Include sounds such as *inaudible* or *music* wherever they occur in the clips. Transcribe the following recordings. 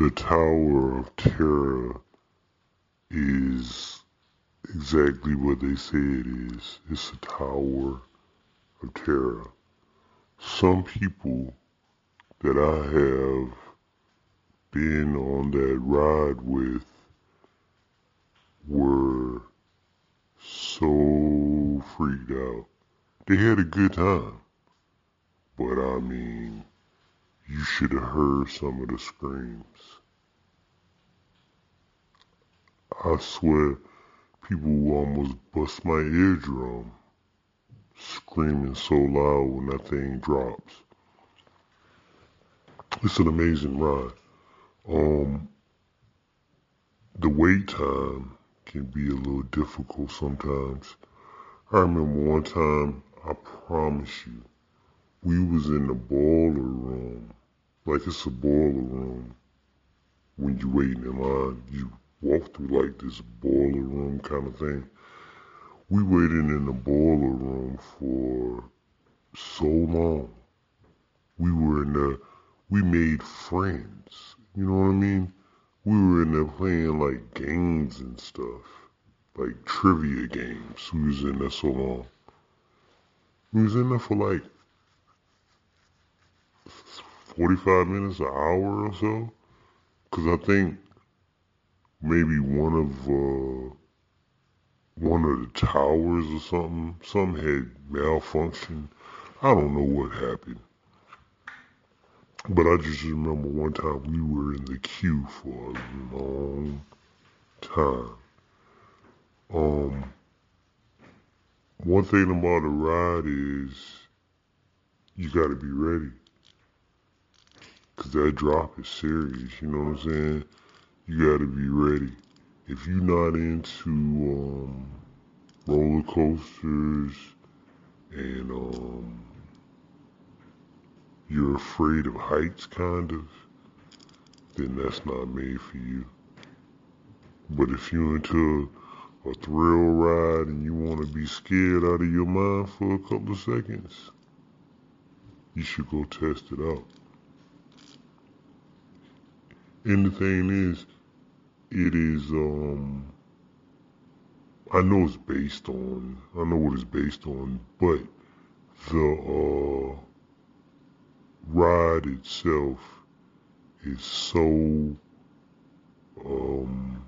The Tower of Terror is exactly what they say it is. It's a tower of terror. Some people that I have been on that ride with were so freaked out. They had a good time. But I mean, you should have heard some of the screams. I swear, people almost bust my eardrum screaming so loud when that thing drops. It's an amazing ride. Um, the wait time can be a little difficult sometimes. I remember one time, I promise you, we was in the boiler room. Like it's a boiler room. When you're waiting in line, you walk through like this boiler room kind of thing. We waited in the boiler room for so long. We were in the, we made friends. You know what I mean? We were in there playing like games and stuff, like trivia games. We was in there so long. We was in there for like 45 minutes, an hour or so. Cause I think maybe one of, uh, one of the towers or something, some had malfunctioned. I don't know what happened. But I just remember one time we were in the queue for a long time. Um, one thing about a ride is you got to be ready. That drop is serious, you know what I'm saying? You gotta be ready. If you're not into um, roller coasters and um, you're afraid of heights, kind of, then that's not made for you. But if you're into a thrill ride and you want to be scared out of your mind for a couple of seconds, you should go test it out. And the thing is, it is, um, I know it's based on, I know what it's based on, but the, uh, ride itself is so, um,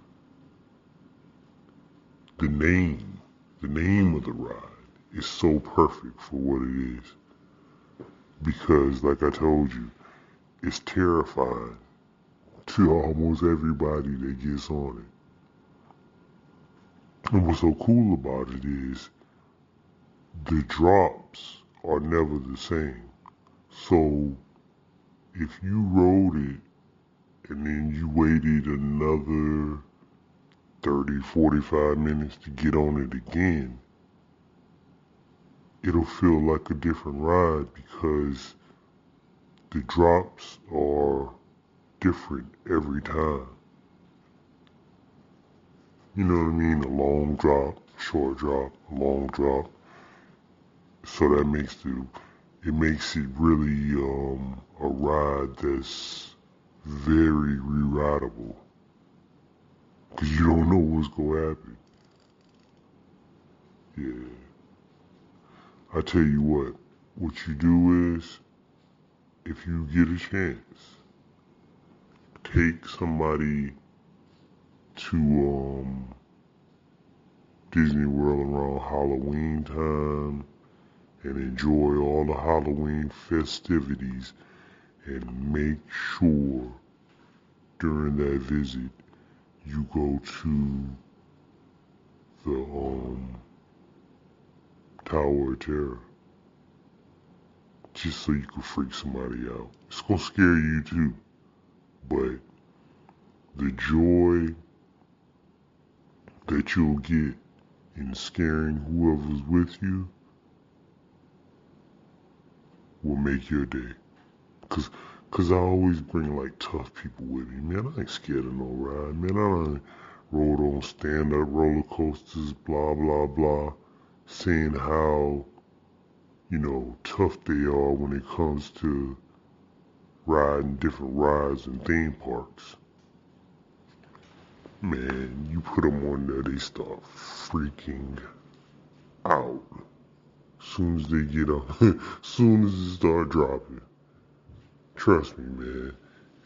the name, the name of the ride is so perfect for what it is. Because, like I told you, it's terrifying to almost everybody that gets on it. And what's so cool about it is the drops are never the same. So if you rode it and then you waited another 30, 45 minutes to get on it again, it'll feel like a different ride because the drops are different every time. You know what I mean? A long drop, short drop, long drop. So that makes the it makes it really um, a ride that's very re-rideable because you don't know what's gonna happen. Yeah. I tell you what, what you do is, if you get a chance, take somebody to um, Disney World around Halloween time and enjoy all the Halloween festivities and make sure during that visit you go to the um, Tower of Terror just so you can freak somebody out. It's gonna scare you too but the joy that you'll get in scaring whoever's with you will make your day. Cause, cause I always bring like tough people with me. Man, I ain't scared of no ride. Man, I done rode on stand-up roller coasters, blah, blah, blah. Seeing how, you know, tough they are when it comes to riding different rides and theme parks. Man, you put them on there, they start freaking out. Soon as they get on, *laughs* soon as it start dropping. Trust me, man.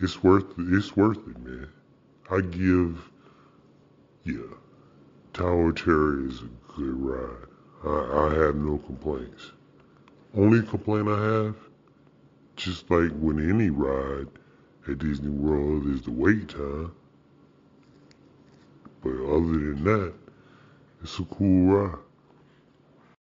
It's worth it. It's worth it, man. I give, yeah, Tower Terror is a good ride. I, I have no complaints. Only complaint I have, just like with any ride at Disney World, is the wait time. But other than that, it's a cool ride.